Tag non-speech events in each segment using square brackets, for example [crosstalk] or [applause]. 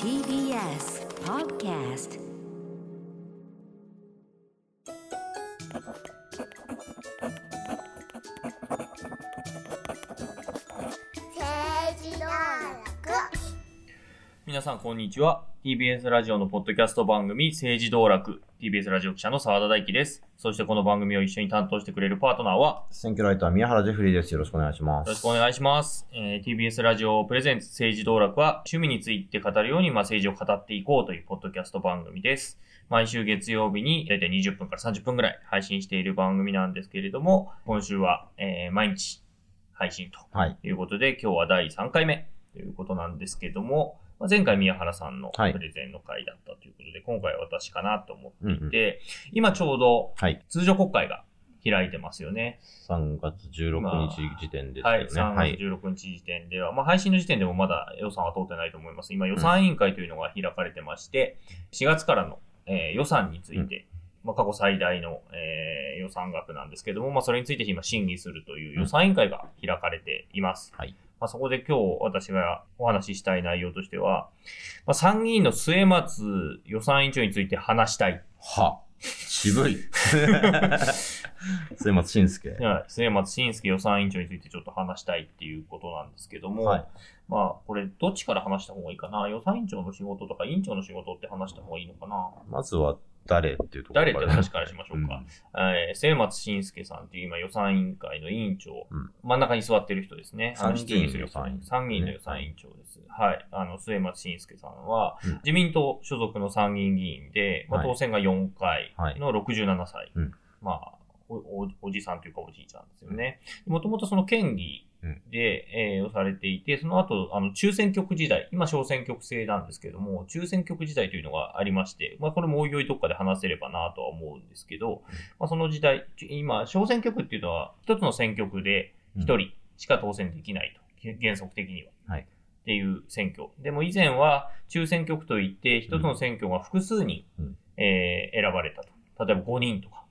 TBS Podcast 政治道楽皆さん、こんにちは。TBS ラジオのポッドキャスト番組、政治道楽。TBS ラジオ記者の澤田大樹です。そしてこの番組を一緒に担当してくれるパートナーは、選挙ライター宮原ジェフリーです。よろしくお願いします。よろしくお願いします。えー TBS ラジオプレゼンツ政治道楽は、趣味について語るように、まあ、政治を語っていこうというポッドキャスト番組です。毎週月曜日に、だいたい20分から30分ぐらい配信している番組なんですけれども、今週は、えー毎日配信とはい。うことで、今日は第3回目ということなんですけども、まあ前回宮原さんのはいプレゼンの回だったということで、今回は私かなと思っていて、うんうん今ちょうどはい。通常国会が開いてますよね。3月16日時点ですよはい、ね。3はい。月16日時点では、まあ配信の時点でもまだ予算は通ってないと思います。今予算委員会というのが開かれてまして、4月からの、えー予算について、まあ過去最大の、えー予算額なんですけども、まあそれについて今審議するという予算委員会が開かれています。はい。まあ、そこで今日私がお話ししたい内容としては、まあ、参議院の末松予算委員長について話したい。は。渋い。[laughs] 末松信介。はい末松信介予算委員長についてちょっと話したいっていうことなんですけども、はい。まあ、これどっちから話した方がいいかな？予算委員長の仕事とか委員長の仕事って話した方がいいのかな？まずは誰っていうところ誰って話からしましょうか。ん。えー末松信介さんっていう今予算委員会の委員長、うん。真ん中に座ってる人ですね。参議院質疑する人予算委員。長参議院の予算委員長です。はい。あの、末松信介さんは、うん。自民党所属の参議院議員で、まあ、はい当選が4回の67歳。うん。まあおお、おじさんというかおじいちゃんですよね。もともとその県議で、えーをされていて、その後、あの、中選挙区時代、今小選挙区制なんですけども、中選挙区時代というのがありまして、まあ、これもおいおいどっかで話せればなとは思うんですけど、まあ、その時代、今、小選挙区っていうのは、一つの選挙区で一人しか当選できないと、原則的には。はいっていう選挙。でも以前は中選挙区といって、一つの選挙が複数人、うんえー選ばれたと。例えば5人とか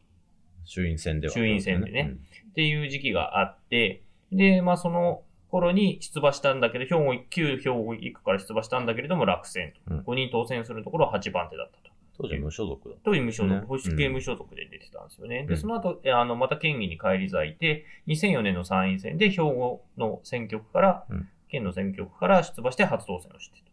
衆院選では。衆院選でねっていう時期があって、で、まあその頃に出馬したんだけど、兵庫、旧兵庫1区から出馬したんだけれども落選と。うん5人当選するところは8番手だったと。当時無所属だっ当時無所属、ね保守系無所属で出てたんですよね。で、うんその後、えあの、また県議に返り咲いて、2004年の参院選で兵庫の選挙区から、うん県の選挙区から出馬して初当選をしてと。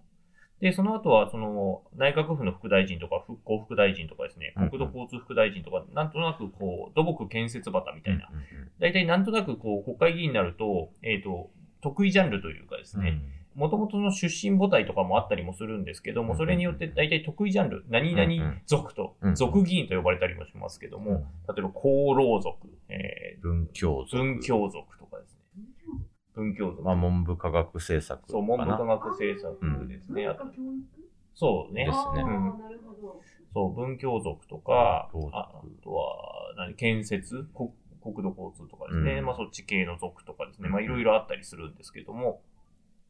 で、その後は、その、内閣府の副大臣とか、復興副大臣とかですね、国土交通副大臣とか、なんとなく、こう、土木建設旗みたたいな、大体なんとなく、こう、国会議員になると、えっ、と、得意ジャンルというかですね、もともとの出身母体とかもあったりもするんですけども、うんそれによって大体得意ジャンル、何々族と族議員と呼ばれたりもしますけどうんも、例えば功労族、え文教ー、族。文教族と。文教族。まあ、文部科学政策かな。そう、文部科学政策ですね。あとそうね。ですねうん。そう、文教族とか、ああとは、何、建設？国国土交通とかですね。うんまあそっち系の族とかですね。まあいろいろあったりするんですけども、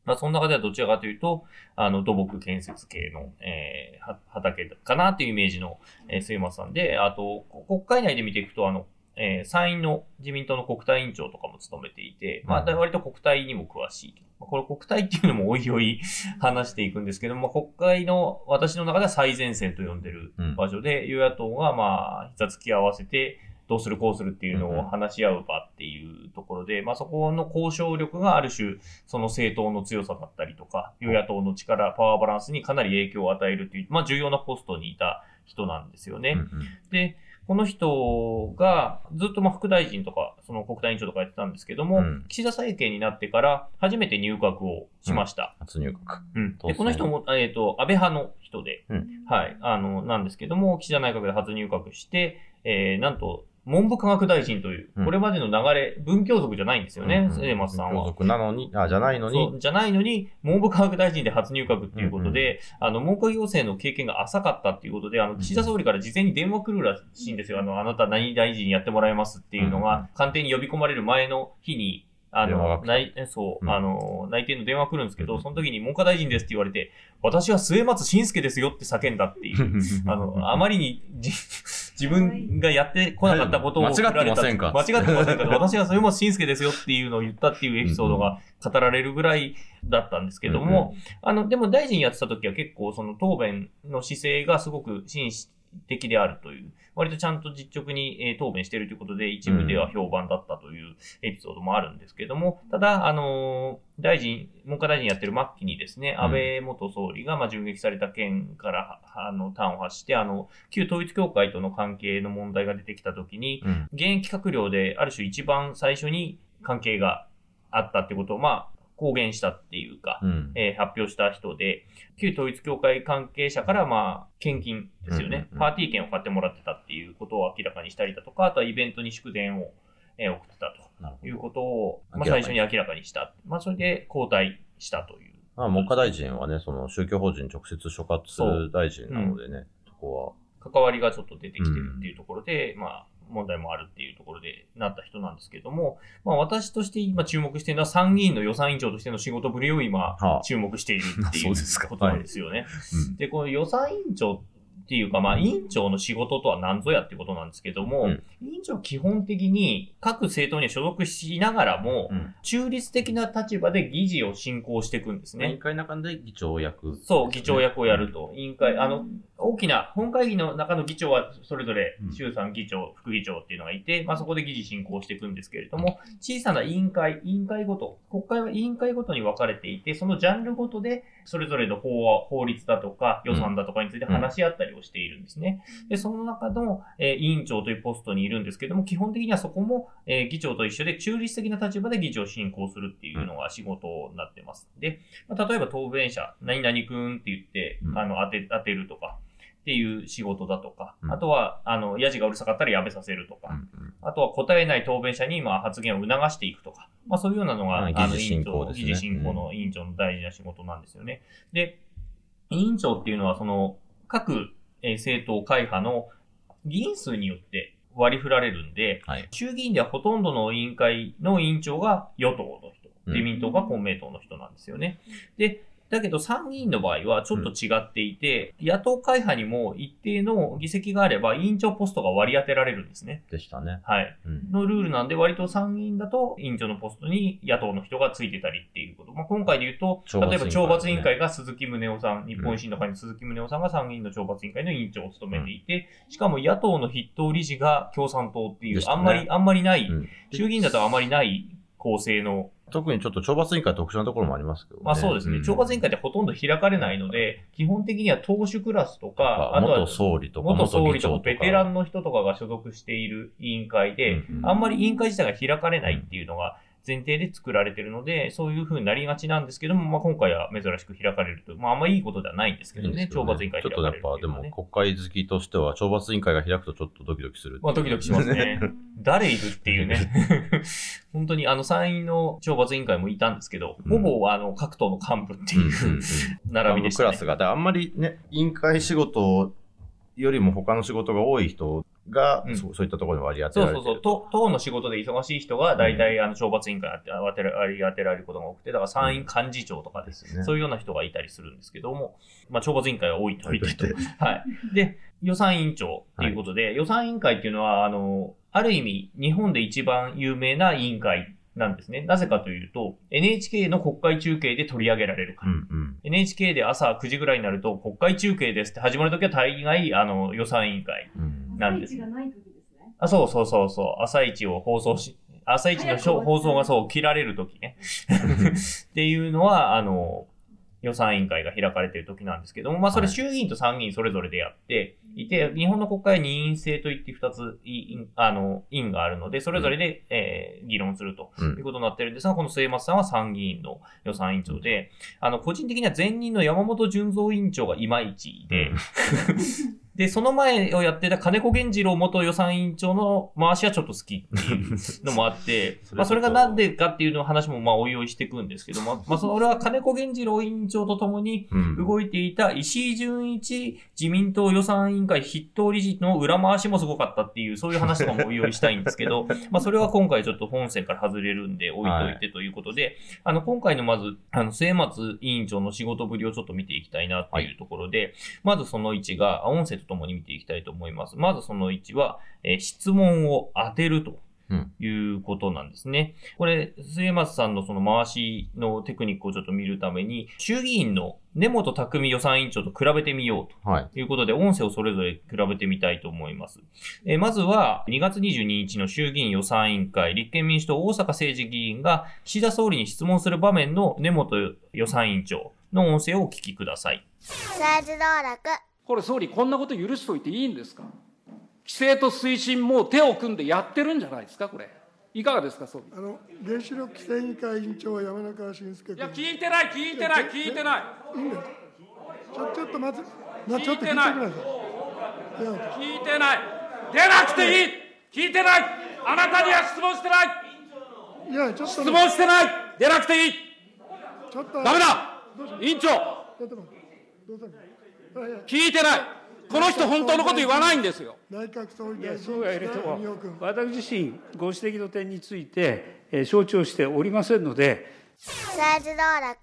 まあその中ではどちらかというと、あの、土木建設系の、えーは畑かなっていうイメージの、えー、末松さんで、あと、こ国会内で見ていくと、あの、えー参院の自民党の国対委員長とかも務めていて、まあ、うん割と国対にも詳しいと。まあこれ国対っていうのもおいおい [laughs] 話していくんですけども、国会の私の中では最前線と呼んでるうん。場所で、与野党がまあ、膝つき合わせて、どうするこうするっていうのを話し合う場っていうところで、まあそこの交渉力がある種、その政党の強さだったりとか、与野党の力、パワーバランスにかなり影響を与えるという、まあ重要なポストにいた人なんですよね。うんうん。で、この人がずっとまあ副大臣とか、その国対委員長とかやってたんですけども、うん。岸田政権になってから初めて入閣をしました。初入閣。うん。でこの人も、えっ、と、安倍派の人で、うん。はい、あの、なんですけども、岸田内閣で初入閣して、えー、なんと、文部科学大臣という、うん。これまでの流れ、文教族じゃないんですよね、うん末松さんは。文教族なのに、あ、じゃないのに。じゃないのに、文部科学大臣で初入閣っていうことで、あの、文科行政の経験が浅かったっていうことで、あの、岸田総理から事前に電話来るらしいんですよ。あの、あなた何大臣やってもらえますっていうのうんが、官邸に呼び込まれる前の日に、あの、内、そう、うん。あの、内定の電話来るんですけど、うんその時に文科大臣ですって言われて、私は末松信介ですよって叫んだっていう。[laughs] あの、あまりにじ自分がやってこなかったことを間違ってませんか？間違ってませんか？[laughs] 私はそれもしんすけですよっていうのを言ったっていうエピソードが語られるぐらいだったんですけども、あの、でも大臣やってた時は結構その答弁の姿勢がすごく紳士的であるという、割とちゃんと実直に、えー答弁しているということで、一部では評判だったというエピソードもあるんですけども、ただ、あのー大臣、文科大臣やってる末期にですね、安倍元総理が、まあ、銃撃された件から、あの、端を発して、あの、旧統一教会との関係の問題が出てきたときに、うん。現役閣僚で、ある種一番最初に関係があったってことを、まあ、公言したっていうか、うん。えー発表した人で、旧統一教会関係者から、まあ、献金ですよね、うんうんうん。パーティー券を買ってもらってたっていうことを明らかにしたりだとか、あとはイベントに祝電を、えー送ってたということを、まあ、最初に明らかにした。まあ、それで交代したという。まあ、文科大臣はね、その宗教法人直接所轄大臣なのでね、そこ関わりがちょっと出てきてるっていうところで、まあ、問題もあるっていうところでなった人なんですけども、まあ私として今注目しているのは参議院の予算委員長としての仕事ぶりを今はあ注目しているっていそうことなんですよね。はうんで、この予算委員長っていうか、まあ委員長の仕事とは何ぞやってことなんですけども、うん委員長は基本的に各政党には所属しながらも、うん中立的な立場で議事を進行していくんですね。委員会の中で議長役。そう、議長役をやると。委員会、あの、大きな、本会議の中の議長はそれぞれうん、衆参議長、副議長っていうのがいて、まあそこで議事進行していくんですけれども、小さな委員会、委員会ごと、国会は委員会ごとに分かれていて、そのジャンルごとで、それぞれの法法律だとか予算だとかについて話し合ったりをしているんですね。で、その中の、えー委員長というポストにいるんですけども、基本的にはそこも、えー議長と一緒で中立的な立場で議事を進行するっていうのが仕事になってます。で、まあ例えば答弁者、何々くんって言って、うん。あの、当て、当てるとか、っていう仕事だとか、うんあとは、あの、ヤジがうるさかったらやめさせるとか、うんうんあとは答えない答弁者に、まあ、発言を促していくとか、まあ、そういうようなのが、まああの、委員長議事進行の委員長の大事な仕事なんですよね。で、委員長っていうのは、その、各、えー政党会派の議員数によって割り振られるんで、はい。衆議院ではほとんどの委員会の委員長が与党の人、うん自民党が公明党の人なんですよね。で、だけど参議院の場合はちょっと違っていて、野党会派にも一定の議席があれば委員長ポストが割り当てられるんですね。でしたね。はい。うん。のルールなんで、割と参議院だと委員長のポストに野党の人がついてたりっていうこと。まあ、今回で言うと、例えば懲罰委員会が鈴木宗男さん、日本維新の会の鈴木宗男さんが参議院の懲罰委員会の委員長を務めていて、しかも野党の筆頭理事が共産党っていう、あんまり、あんまりない、うん衆議院だとあまりない構成の、特にちょっと懲罰委員会特殊なところもありますけどね。まあそうですね、ん。懲罰委員会ってほとんど開かれないので、基本的には党首クラスとか、あとは元総理とか、元総理とかベテランの人とかが所属している委員会で、うんうん。あんまり委員会自体が開かれないっていうのが前提で作られてるので、そういう風になりがちなんですけども、まあ今回は珍しく開かれると、まああんまりいいことではないんですけどね、いいんですけど懲罰委員会ちょっとやっ開かれるってぱ、でいうのはね。も国会好きとしては、懲罰委員会が開くとちょっとドキドキするっていう。まあドキドキしますね。[laughs] 誰いるっていうね。[laughs] 本当にあの参院の懲罰委員会もいたんですけど、うんほぼあの各党の幹部っていううん [laughs] 並びでしたね。クラスが。だからあんまりね、委員会仕事よりも他の仕事が多い人が、うんそうそういったところに割り当てられてるそうそうそう。党党の仕事で忙しい人が大体あの懲罰委員会に当てら割り当てられることが多くて、だから参院幹事長とかですですよね。そういうような人がいたりするんですけども、まあ、懲罰委員会は置いといてと。[laughs] はい。で、予算委員長っていうことで、予算委員会っていうのは、あの、ある意味、日本で一番有名な委員会なんですね。なぜかというと、NHK の国会中継で取り上げられるから。うんうん。NHK で朝9時ぐらいになると、国会中継ですって始まるときは大概、あの、予算委員会うんなんです。がない時ですね。あ、そうそうそうそう。朝一を放送し、朝一の放送がそう、切られるときね。[laughs] っていうのは、あの、予算委員会が開かれている時なんですけども、まあそれはい衆議院と参議院それぞれでやっていて、日本の国会は二院制といって二つ、いあの、院があるので、それぞれで、えー議論するとうんいうことになってるんですが、この末松さんは参議院の予算委員長で、あの、個人的には前任の山本淳三委員長がいまいちで、[laughs] で、その前をやってた金子源次郎元予算委員長の回しはちょっと好きっていう [laughs] のもあって、それまあそれがなんでかっていうの話もまあおいおいしていくんですけども、まあその俺は金子源次郎委員長と共にうん。動いていた石井淳一自民党予算委員会筆頭理事の裏回しもすごかったっていう、そういう話とかもおいおいしたいんですけど、[laughs] まあそれは今回ちょっと本線から外れるんで置いといてということで、あの今回のまず、あの末松委員長の仕事ぶりをちょっと見ていきたいなっていうところで、まずその1が、あ音声とともに見ていきたいと思います。まずその1は、えー質問を当てるとうんいうことなんですね。これ、末松さんのその回しのテクニックをちょっと見るために、衆議院の根本匠予算委員長と比べてみようと。はい。ということで、音声をそれぞれ比べてみたいと思います。えーまずは、2月22日の衆議院予算委員会、立憲民主党大阪政治議員が岸田総理に質問する場面の根本予算委員長の音声をお聞きください。政治道楽これ総理、こんなこと許しといていいんですか？規制と推進も手を組んでやってるんじゃないですか、これ。いかがですか、総理？あの原子力規制委員会委員長山中伸介君。いや、聞いてない、聞いてない、聞いてない。いいん。ちょちょっと待つ。まあちょっと聞いてください。聞いてない。出なくていい聞いてないあなたには質問してないいやちょっと質問してない出なくていいちょっとダメだ委員長ちょっと待って。どう聞いてない。この人本当のこと言わないんですよ。内閣総理いや大臣。私自身、ご指摘の点について、えー承知をしておりませんので、政治道楽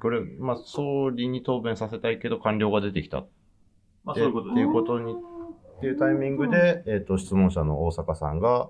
これ、まあ、総理に答弁させたいけど官僚が出てきた。まあ、でっていうことに、っていうタイミングで、えっ、と、質問者の大阪さんが、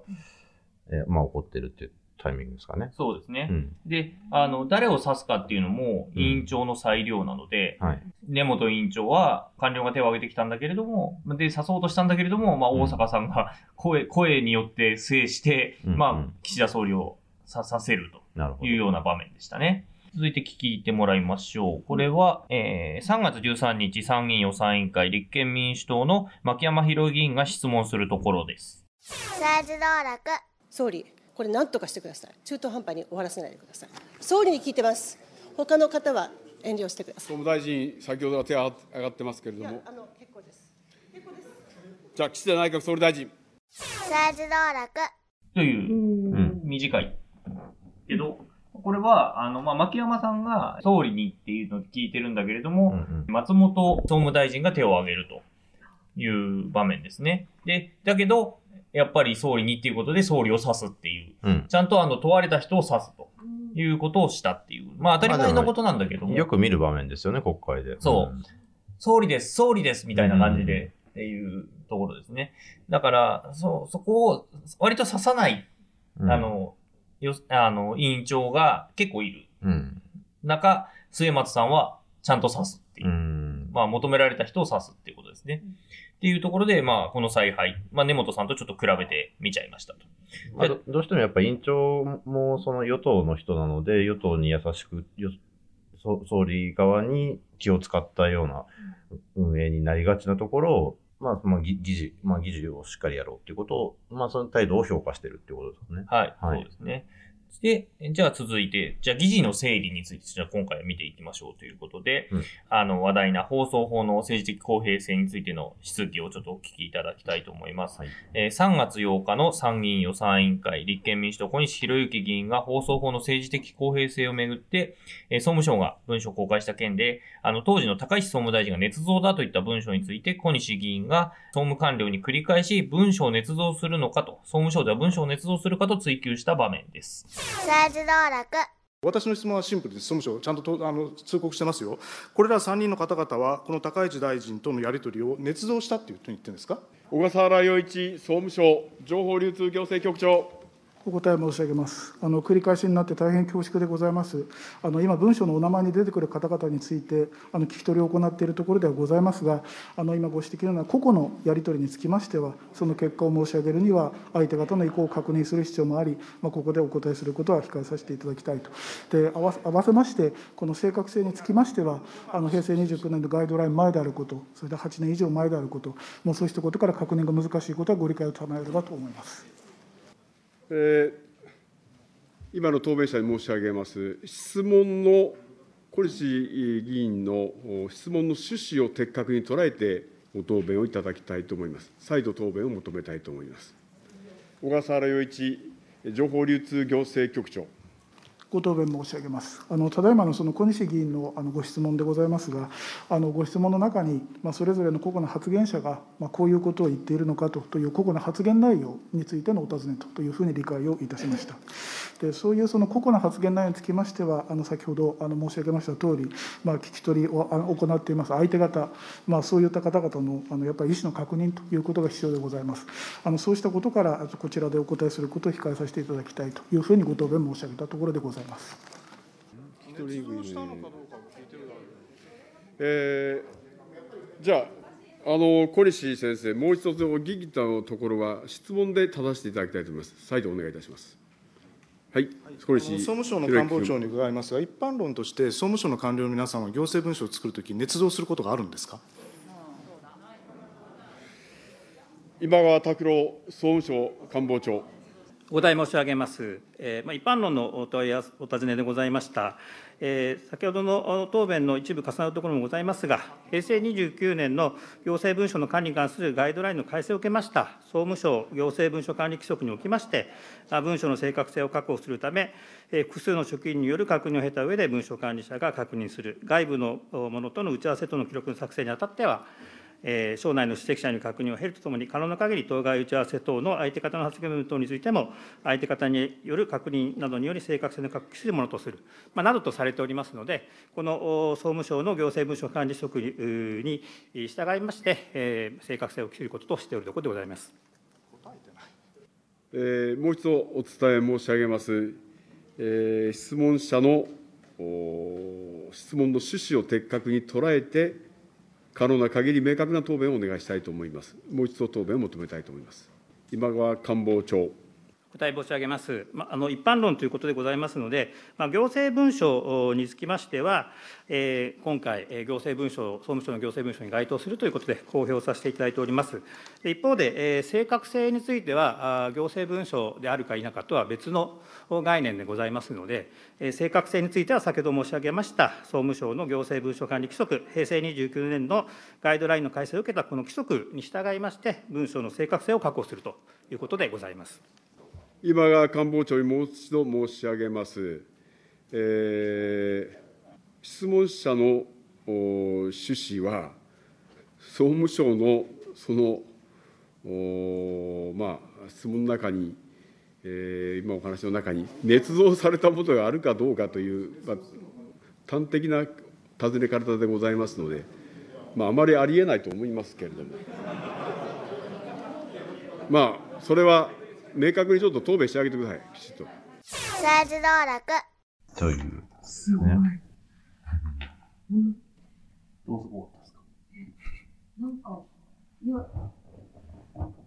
えーまあ、怒ってるっていうタイミングですかね。そうですね。うん。で、あの、誰を指すかっていうのも委員長の裁量なので、はい。根本委員長は官僚が手を挙げてきたんだけれども、で、指そうとしたんだけれども、まあ、うん大阪さんが声、声によって制して、うんまあうん、岸田総理をささせると。いうような場面でしたね。続いて聞いてもらいましょう。これは、えー3月13日参議院予算委員会立憲民主党の牧山博議員が質問するところです。政治道楽総理、これ何とかしてください。中途半端に終わらせないでください。総理に聞いてます。他の方は遠慮してくださ総務大臣、先ほどは手が上がってますけれい。いども、、やあの結構です。結構です。じゃあ、岸田内閣総理大臣。政治道楽という、うん。短い。けど、これは、あの、まあ、牧山さんが総理にっていうのを聞いてるんだけれども、うんうん松本総務大臣が手を挙げるという場面ですね。で、だけど、やっぱり総理にっていうことで総理を指すっていう、うん。ちゃんとあの問われた人を指すということをしたっていう。まあ当たり前のことなんだけども、よく見る場面ですよね、国会で。そう総理です、総理ですみたいな感じでっていうところですね。だから、そ、そこを割と指さない、うん。あの、よ、あの、委員長が結構いるうん。中、末松さんはちゃんと指すっていうう。ん。まあ求められた人を指すっていうことですね。っていうところで、まあこの采配、まあ根本さんとちょっと比べてみちゃいましたと。まあどどうしてもやっぱ委員長もその与党の人なので、与党に優しく、よそ総理側に気を使ったような運営になりがちなところを、まあ、まあ、議議事、まあ、議事をしっかりやろうっていうことを、まあ、その態度を評価してるっていうことですね。はい、はいそうですね。で、じゃあ続いて、じゃあ議事の整理について、じゃあ今回は見ていきましょうということで、うんあの、話題な放送法の政治的公平性についての質疑をちょっとお聞きいただきたいと思います。はいえー3月8日の参議院予算委員会、立憲民主党小西博之議員が放送法の政治的公平性をめぐって、えー総務省が文書を公開した件で、あの、当時の高市総務大臣が捏造だといった文書について、小西議員が総務官僚に繰り返し文書を捏造するのかと、総務省では文書を捏造するかと追及した場面です。政治道楽私の質問はシンプルです、総務省、ちゃんととあの通告してますよ、これら3人の方々は、この高市大臣とのやり取りを捏造したっていうふうに言ってるんですか？小笠原洋一総務省情報流通行政局長。お答え申し上げます。あの繰り返しになって大変恐縮でございます。あの今、文書のお名前に出てくる方々について、あの聞き取りを行っているところではございますが、あの今ご指摘のような個々のやり取りにつきましては、その結果を申し上げるには、相手方の意向を確認する必要もあり、まあ、ここでお答えすることは控えさせていただきたいと。で合わせまして、この正確性につきましては、あの平成29年のガイドライン前であること、それで8年以上前であること、もうそうしたことから確認が難しいことはご理解を賜れればと思います。えー今の答弁者に申し上げます、質問の小西議員の質問の趣旨を的確に捉えて、ご答弁をいただきたいと思います。再度答弁を求めたいと思います。小笠原洋一情報流通行政局長。ご答弁申し上げます。あのただいまのその小西議員のあのご質問でございますが、あのご質問の中に、まあ、それぞれの個々の発言者が、まあ、こういうことを言っているのかとという個々の発言内容についてのお尋ねとというふうに理解をいたしました。でそういうその個々の発言内容につきましては、あの先ほどあの申し上げました通り、まあ、聞き取りを行っています相手方、まあ、そういった方々のあのやっぱり意思の確認ということが必要でございます。あのそうしたことから、こちらでお答えすることを控えさせていただきたいというふうにご答弁申し上げたところでございます。えーじゃあ、あの小西先生、もう一つの議議のところは、質問で正していただきたいと思います。再度お願いいたします。はい、総務省の官房長に伺いますが、一般論として、総務省の官僚の皆さんは行政文書を作るとき、捏造することがあるんですか？今川拓郎総務省官房長。お答え申し上げます。えーまあ、一般論のお問い合わせお尋ねでございました。えー先ほどの答弁の一部重なるところもございますが、平成29年の行政文書の管理に関するガイドラインの改正を受けました、総務省行政文書管理規則におきまして、文書の正確性を確保するため、えー複数の職員による確認を経た上で文書管理者が確認する、外部のものとの打ち合わせとの記録の作成にあたっては、省内の出席者に確認を経るとともに、可能な限り当該打ち合わせ等の相手方の発言等についても、相手方による確認などにより正確性の確保するものとする、まあ、などとされておりますので、この総務省の行政文書管理規則に従いまして、正確性を期することとしておるところでございます。えーもう一度お伝え申し上げます。えー質問者の質問の趣旨を的確に捉えて、可能な限り明確な答弁をお願いしたいと思います。もう一度答弁を求めたいと思います。今川官房長。答え申し上げます。まあ、の一般論ということでございますので、まあ、行政文書につきましては、えー今回、行政文書、総務省の行政文書に該当するということで公表させていただいております。一方で、えー正確性については、行政文書であるか否かとは別の概念でございますので、えー正確性については先ほど申し上げました、総務省の行政文書管理規則、平成29年のガイドラインの改正を受けたこの規則に従いまして、文書の正確性を確保するということでございます。今川官房長にもう一度申し上げます。えー質問者の趣旨は、総務省のその、おまあ、質問の中に、えー今お話の中に、捏造されたものがあるかどうかという、まあ、端的な尋ね方でございますので、まあ、あまりありえないと思いますけれども。まあ、それは明確にちょっと答弁してあげてください、きちっと。政治道楽という。すごい。うんどうすごかったですか？なんか、いや、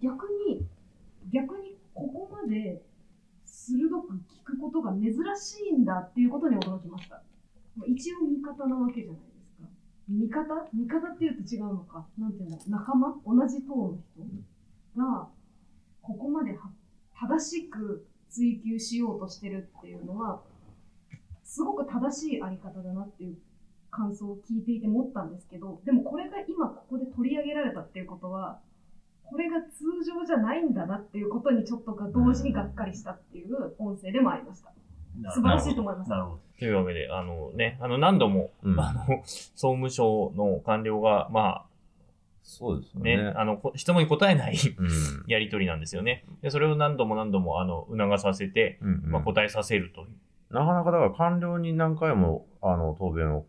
逆に、逆にここまで鋭く聞くことが珍しいんだっていうことに驚きました。まあ一応味方なわけじゃないですか。味方？味方っていうと違うのか。なんていうんだ仲間？同じ党の人？が、ここまでは正しく追求しようとしてるっていうのは、すごく正しいあり方だなっていう感想を聞いていて思ったんですけど、でもこれが今ここで取り上げられたっていうことは、これが通常じゃないんだなっていうことにちょっとが同時にがっかりしたっていう音声でもありました。素晴らしいと思います。なるほど。というわけで、あのね、あの何度も、あの、総務省の官僚が、まあ、そうですね。ねあの、こ質問に答えない、[laughs] やりとりなんですよね。で、それを何度も何度も、あの、促させて、まあ、答えさせるという。なかなかだから官僚に何回も、あの、答弁を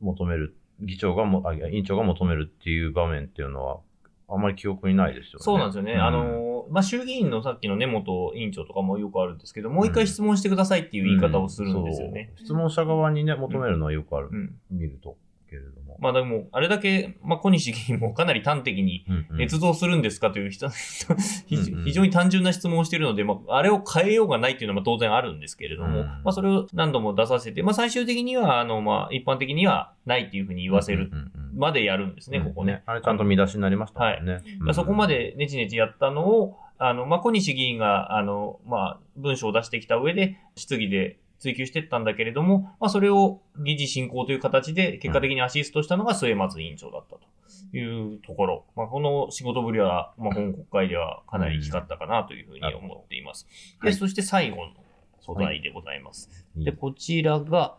求める、議長がも、あ、委員長が求めるっていう場面っていうのは、あんまり記憶にないですよね。そうなんですよね。うんあの、まあ、衆議院のさっきの根本委員長とかもよくあるんですけど、もう一回質問してくださいっていう言い方をするんですよね。そう質問者側にね、求めるのはよくある。見ると。けれども。まあでも、あれだけ、まあ、小西議員もかなり端的に、捏造するんですかという人、[laughs] 非非常に単純な質問をしているので、まあ、あれを変えようがないっていうのは当然あるんですけれども、まあ、それを何度も出させて、まあ、最終的には、あの、まあ、一般的にはないっていうふうに言わせるまでやるんですね、ここね。あれちゃんと見出しになりましたはい。ね。まあそこまでネチネチやったのを、あの、まあ、小西議員が、あの、まあ、文章を出してきた上で、質疑で追求していったんだけれども、まあ、それを議事進行という形で、結果的にアシストしたのが末松委員長だったというところ。まあ、この仕事ぶりは、まあ、今国会ではかなり光ったかなというふうに思っています。で、そして最後の素材でございます。で、こちらが、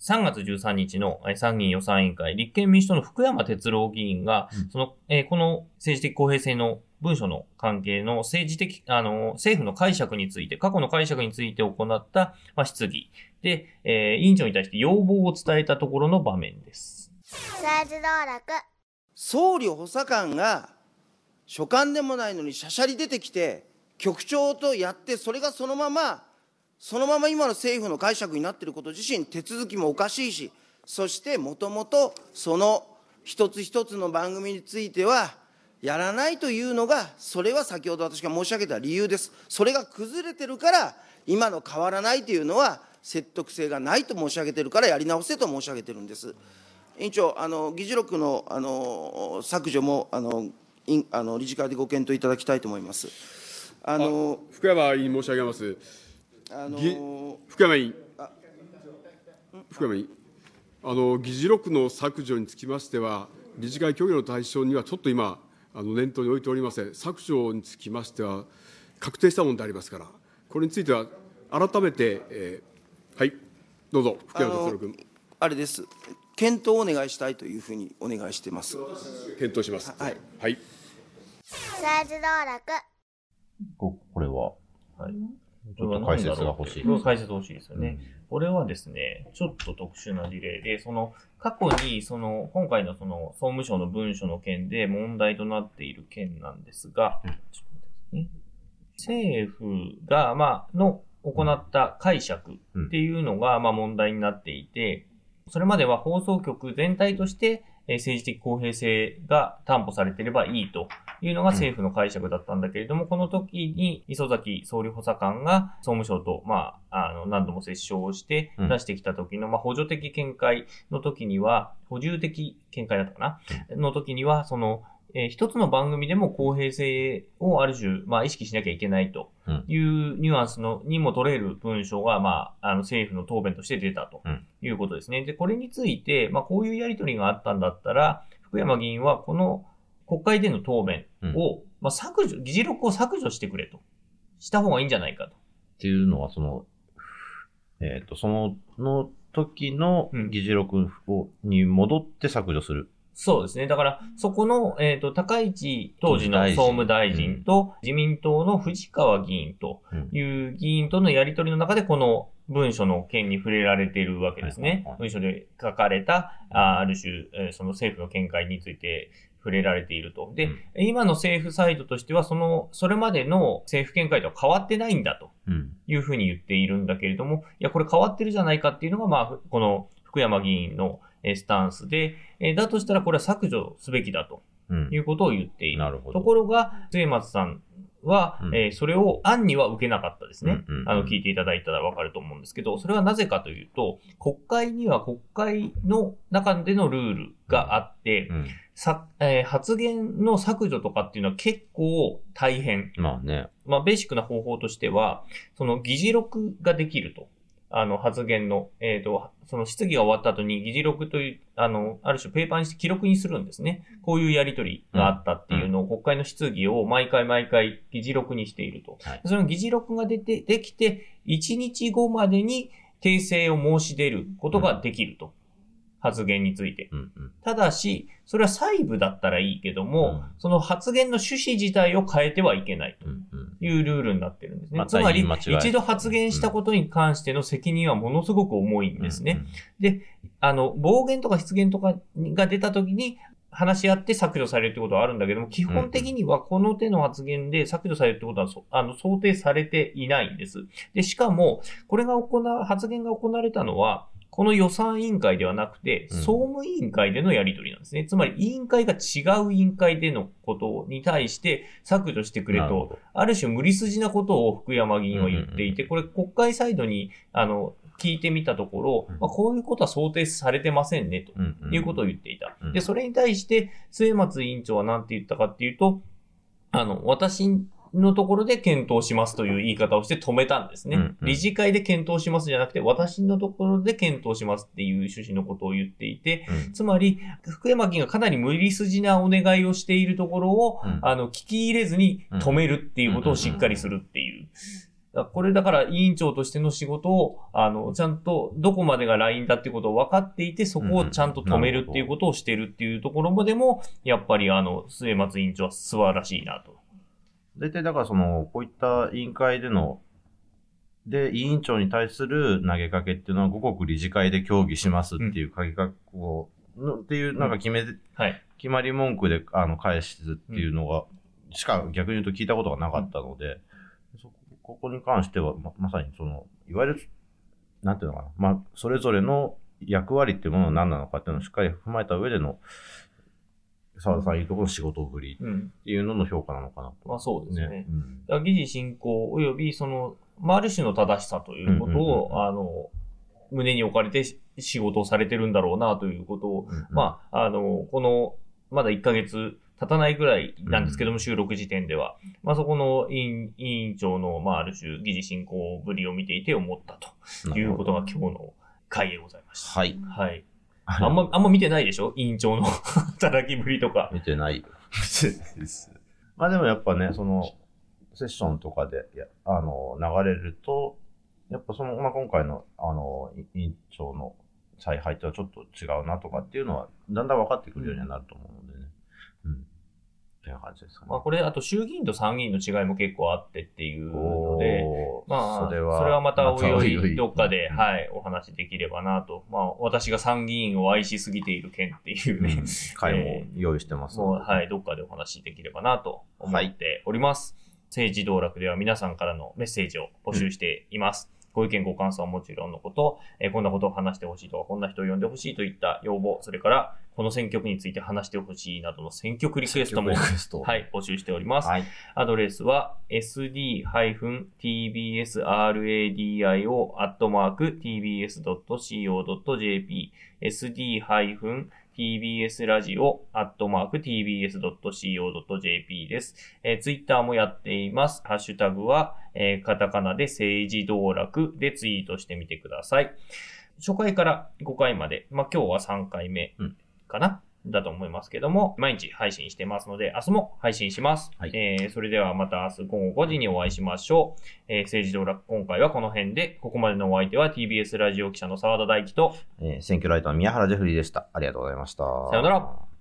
3月13日のえー参議院予算委員会、立憲民主党の福山哲郎議員が、その、えーこの政治的公平性の文書の関係の政治的、あの、政府の解釈について、過去の解釈について行った、まあ、質疑で、えー委員長に対して要望を伝えたところの場面です。政治道楽総理補佐官が所管でもないのにしゃしゃり出てきて局長とやってそれがそのままそのまま今の政府の解釈になっていること自身手続きもおかしいしそしてもともとその一つ一つの番組についてはやらないというのがそれは先ほど私が申し上げた理由ですそれが崩れてるから今の変わらないというのは説得性がないと申し上げてるからやり直せと申し上げてるんです。委員長、あの議事録のあの削除もあのあの理事会でご検討いただきたいと思います。あの福山委員申し上げます。あのぎ福山委員。福山委員。あの議事録の削除につきましては、理事会協議の対象にはちょっと今、あの念頭に置いておりません。削除につきましては、確定したものでありますから、これについては改めて、えーはい、どうぞ、福山達郎君。あれです。検討をお願いしたいというふうにお願いしてます。検討します。はい。はい。政治道楽ここれは、はい。ちょっと解説が欲しい。解説欲しいですよね。これはですね、ちょっと特殊な事例で、その、過去に、その、今回のその、総務省の文書の件で問題となっている件なんですが、ちょっと待ってくださいね。政府が、まあ、の行った解釈っていうのが、まあ問題になっていて、それまでは放送局全体として、えー政治的公平性が担保されていればいいというのが政府の解釈だったんだけれども、この時に磯崎総理補佐官が総務省と、まあ、あの、何度も折衝をしてうん。出してきた時の、まあ、補助的見解の時には、補充的見解だったかな？の時には、その、えー一つの番組でも公平性をある種、まあ、意識しなきゃいけないというニュアンスのにも取れる文章が、まあ、あの政府の答弁として出たということですね。で、これについて、まあ、こういうやりとりがあったんだったら、福山議員はこの国会での答弁を、まあ、削除、議事録を削除してくれと。した方がいいんじゃないかと。っていうのは、その、えっ、と、その、の時の議事録を、に戻って削除する。そうですね。だから、そこの、えっ、と、高市当時の総務大臣と自民党の藤川議員という議員とのやりとりの中で、この文書の件に触れられているわけですね。文書で書かれた、あある種、えーその政府の見解について触れられていると。で、今の政府サイドとしては、その、それまでの政府見解とは変わってないんだとうん。いうふうに言っているんだけれども、いや、これ変わってるじゃないかっていうのが、まあ、この福山議員のえースタンスで、えーだとしたらこれは削除すべきだとうん。いうことを言っている。ところが、末松さんは、えーそれを案には受けなかったですね。うんうんうんあの、聞いていただいたらわかると思うんですけど、それはなぜかというと、国会には国会の中でのルールがあって、さえー発言の削除とかっていうのは結構大変。まあね。まあ、ベーシックな方法としては、その議事録ができると。あの、発言の、えっ、と、その質疑が終わった後に議事録という、あの、ある種ペーパーにして記録にするんですね。こういうやりとりがあったっていうのを、国会の質疑を毎回毎回議事録にしていると。その議事録が出て、できて、1日後までに訂正を申し出ることができると。発言について。ただし、それは細部だったらいいけども、その発言の趣旨自体を変えてはいけないというルールになってるんですね。つまり一度発言したことに関しての責任はものすごく重いんですね。で、あの、暴言とか失言とかが出たときに、話し合って削除されるってことはあるんだけども、基本的にはこの手の発言で削除されるってことはそあの想定されていないんです。で、しかも、これが行わ、発言が行われたのは、この予算委員会ではなくて、総務委員会でのやり取りなんですね。つまり、委員会が違う委員会でのことに対して削除してくれとある種無理筋なことを福山議員は言っていて、これ国会サイドに、あの、聞いてみたところ、まあ、こういうことは想定されてませんね、ということを言っていた。で、それに対して、末松委員長は何て言ったかっていうと、あの、私のところで検討しますという言い方をして止めたんですね。うんうん理事会で検討しますじゃなくて、私のところで検討しますっていう趣旨のことを言っていて、つまり、福山議員がかなり無理筋なお願いをしているところを、あの、聞き入れずに止めるっていうことをしっかりするっていう。これだから委員長としての仕事を、あの、ちゃんとどこまでがラインだってことを分かっていて、そこをちゃんと止めるっていうことをしてるっていうところまでも、やっぱりあの、末松委員長は素晴らしいなと。大体だからその、こういった委員会での、で、委員長に対する投げかけっていうのは、五国理事会で協議しますっていう鍵かを、のっていう、なんか決め、はい。決まり文句で、あの、返すっていうのが、しか逆に言うと聞いたことがなかったので、そこここに関してはま、まさにその、いわゆる、なんていうのかな、まあ、それぞれの役割っていうものは何なのかっていうのをしっかり踏まえた上での、澤田さんいうところの仕事ぶりっていうのの評価なのかなと。まあそうですね。うん議事進行及びその、まあ、ある種の正しさということを、あの、胸に置かれてし仕事をされてるんだろうなということを、まあ、あの、この、まだ1ヶ月経たないぐらいなんですけども、収録時点では、まあそこの委員委員長の、まあある種議事進行ぶりを見ていて思ったということが今日の回でございました。はい。はい。あんま、あんま見てないでしょ？委員長の [laughs] 働きぶりとか。見てない。[laughs] まあでもやっぱね、その、セッションとかで、やあの、流れると、やっぱその、まあ今回の、あの、委員長の采配とはちょっと違うなとかっていうのは、だんだん分かってくるようにはなると思うので。っていう感じですかね。まあこれ、あと衆議院と参議院の違いも結構あってっていうのでまあ、それはまたおいおまたおいおいいどっかで、はい、お話できればなと。まあ、私が参議院を愛しすぎている件っていうね、回もえー用意してますのでもう、はい、どっかでお話できればなと思っております。政治道楽では皆さんからのメッセージを募集しています。ご意見、ご感想はもちろんのこと、えーこんなことを話してほしいとか、こんな人を呼んでほしいといった要望、それから、この選挙区について話してほしいなどの選挙区リクエストも、はい、募集しております。アドレスは sd-tbsradio.tbs.co.jp sd-tbsradio.tbs.co.jp tbs ラジオ @tbs.co.jp です。えー、ツイッターもやっています。ハッシュタグは、えーカタカナで政治道楽でツイートしてみてください。初回から5回まで、まあ、今日は3回目かな、だと思いますけども、毎日配信してますので、明日も配信します。えーそれではまた明日午後5時にお会いしましょう。えー政治道楽、今回はこの辺で、ここまでのお相手は TBS ラジオ記者の澤田大樹と、えー選挙ライターの宮原ジェフリーでした。ありがとうございました。さようなら。